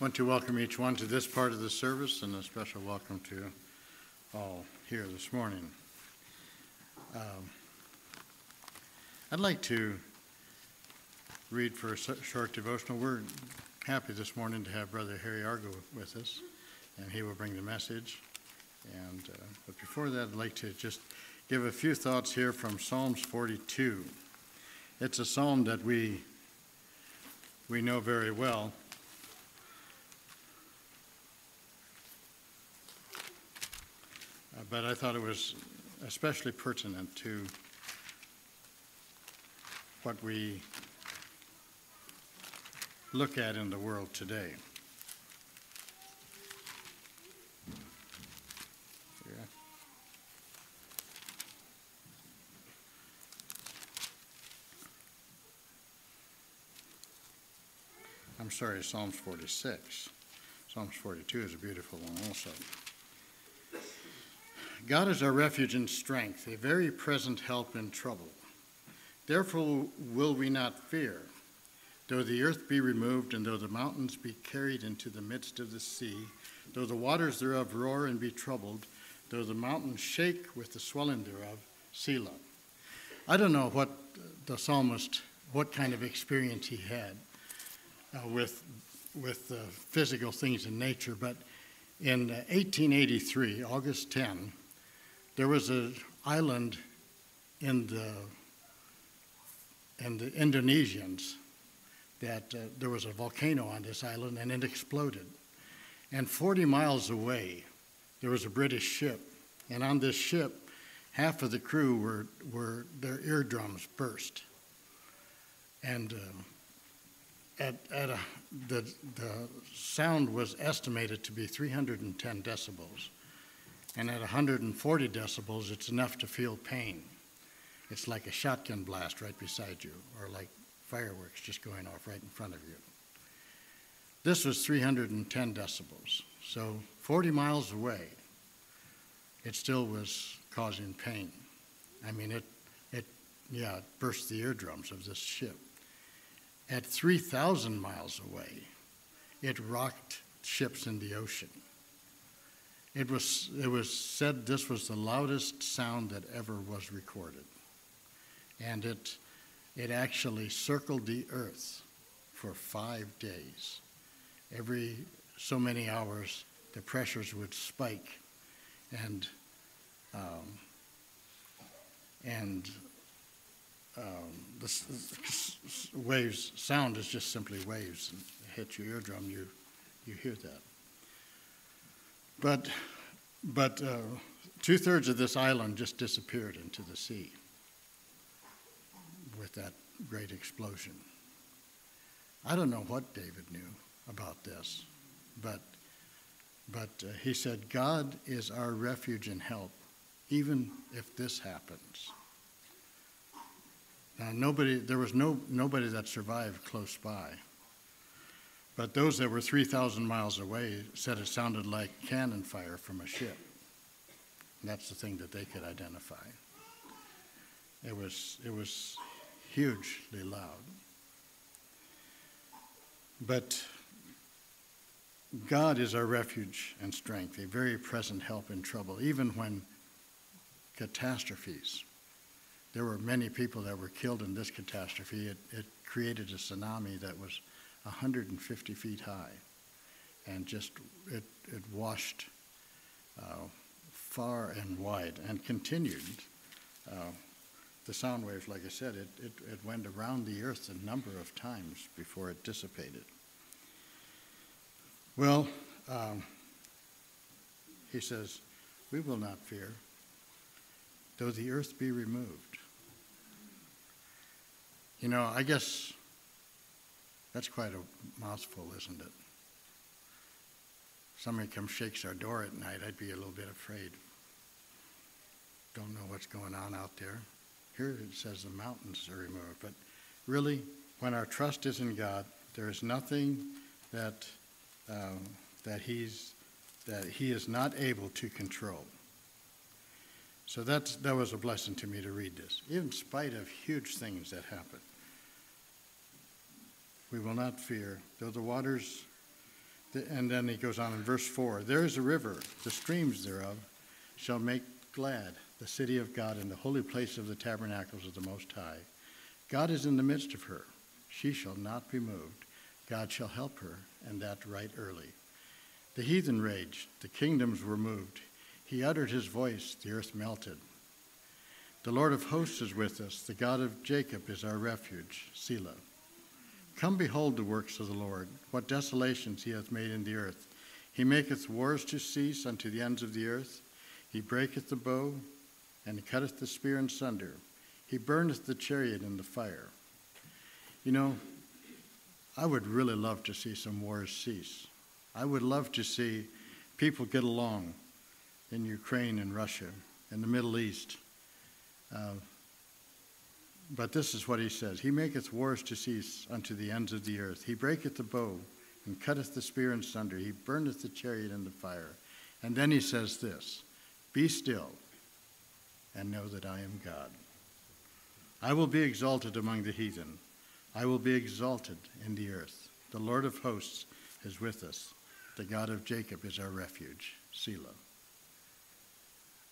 want to welcome each one to this part of the service and a special welcome to all here this morning. Um, I'd like to read for a short devotional. We're happy this morning to have Brother Harry Argo with us, and he will bring the message. And uh, but before that, I'd like to just give a few thoughts here from Psalms 42. It's a psalm that we we know very well. But I thought it was especially pertinent to what we look at in the world today. I'm sorry, Psalms 46. Psalms 42 is a beautiful one also. God is our refuge and strength, a very present help in trouble. Therefore will we not fear, though the earth be removed, and though the mountains be carried into the midst of the sea, though the waters thereof roar and be troubled, though the mountains shake with the swelling thereof, Selah. I don't know what the psalmist, what kind of experience he had uh, with, with uh, physical things in nature, but in 1883, August 10, there was an island in the, in the Indonesians that uh, there was a volcano on this island and it exploded. And 40 miles away, there was a British ship. And on this ship, half of the crew were, were their eardrums burst. And uh, at, at a, the, the sound was estimated to be 310 decibels. And at 140 decibels, it's enough to feel pain. It's like a shotgun blast right beside you, or like fireworks just going off right in front of you. This was 310 decibels. So 40 miles away, it still was causing pain. I mean, it, it yeah, it burst the eardrums of this ship. At 3,000 miles away, it rocked ships in the ocean. It was, it was said this was the loudest sound that ever was recorded. And it, it actually circled the earth for five days. Every so many hours, the pressures would spike, and um, and um, the waves sound is just simply waves and hit your eardrum you you hear that but but uh, two-thirds of this island just disappeared into the sea with that great explosion i don't know what david knew about this but but uh, he said god is our refuge and help even if this happens now, nobody, there was no, nobody that survived close by. But those that were 3,000 miles away said it sounded like cannon fire from a ship. And that's the thing that they could identify. It was, it was hugely loud. But God is our refuge and strength, a very present help in trouble, even when catastrophes there were many people that were killed in this catastrophe. It, it created a tsunami that was 150 feet high and just it, it washed uh, far and wide and continued. Uh, the sound waves, like I said, it, it, it went around the earth a number of times before it dissipated. Well, um, he says, We will not fear, though the earth be removed. You know, I guess that's quite a mouthful, isn't it? Somebody comes shakes our door at night, I'd be a little bit afraid. Don't know what's going on out there. Here it says the mountains are removed, but really, when our trust is in God, there is nothing that um, that He's that He is not able to control. So that's, that was a blessing to me to read this, in spite of huge things that happen. We will not fear, though the waters, The- And then he goes on in verse 4 There is a river, the streams thereof shall make glad the city of God and the holy place of the tabernacles of the Most High. God is in the midst of her. She shall not be moved. God shall help her, and that right early. The heathen raged, the kingdoms were moved. He uttered his voice, the earth melted. The Lord of hosts is with us, the God of Jacob is our refuge. Selah. Come behold the works of the Lord, what desolations he hath made in the earth. He maketh wars to cease unto the ends of the earth. He breaketh the bow, and cutteth the spear in sunder. He burneth the chariot in the fire. You know, I would really love to see some wars cease. I would love to see people get along in Ukraine and Russia, in the Middle East. Uh, but this is what he says He maketh wars to cease unto the ends of the earth. He breaketh the bow and cutteth the spear in sunder. He burneth the chariot in the fire. And then he says this Be still and know that I am God. I will be exalted among the heathen. I will be exalted in the earth. The Lord of hosts is with us. The God of Jacob is our refuge. Selah.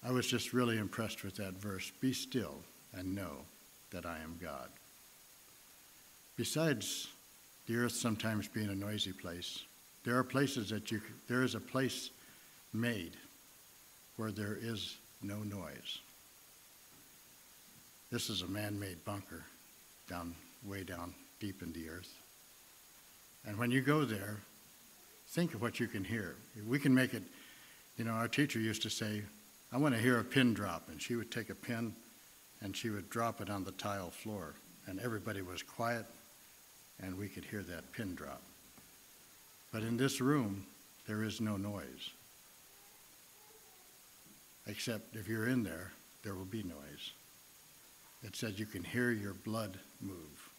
I was just really impressed with that verse. Be still and know that I am God. Besides the earth sometimes being a noisy place, there are places that you, there is a place made where there is no noise. This is a man made bunker down, way down deep in the earth. And when you go there, think of what you can hear. We can make it, you know, our teacher used to say, I want to hear a pin drop. And she would take a pin and she would drop it on the tile floor. And everybody was quiet and we could hear that pin drop. But in this room, there is no noise. Except if you're in there, there will be noise. It says you can hear your blood move.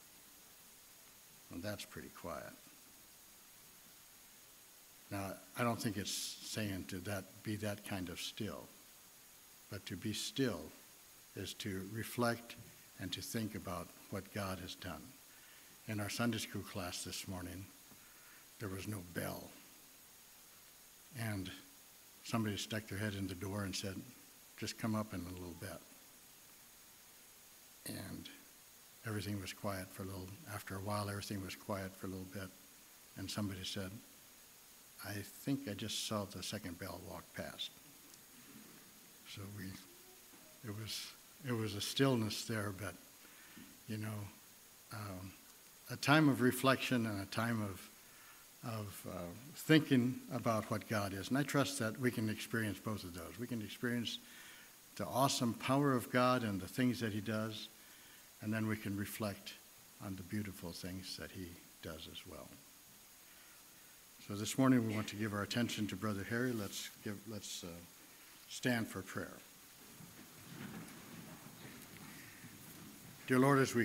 And that's pretty quiet. Now, I don't think it's saying to that be that kind of still, but to be still is to reflect and to think about what God has done. In our Sunday school class this morning, there was no bell. And somebody stuck their head in the door and said, just come up in a little bit. And everything was quiet for a little, after a while, everything was quiet for a little bit. And somebody said, I think I just saw the second bell walk past. So we, it was, it was a stillness there, but, you know, um, a time of reflection and a time of, of uh, thinking about what God is. And I trust that we can experience both of those. We can experience the awesome power of God and the things that He does, and then we can reflect on the beautiful things that He does as well. So this morning we want to give our attention to Brother Harry. Let's give, let's uh, stand for prayer. Dear Lord, as we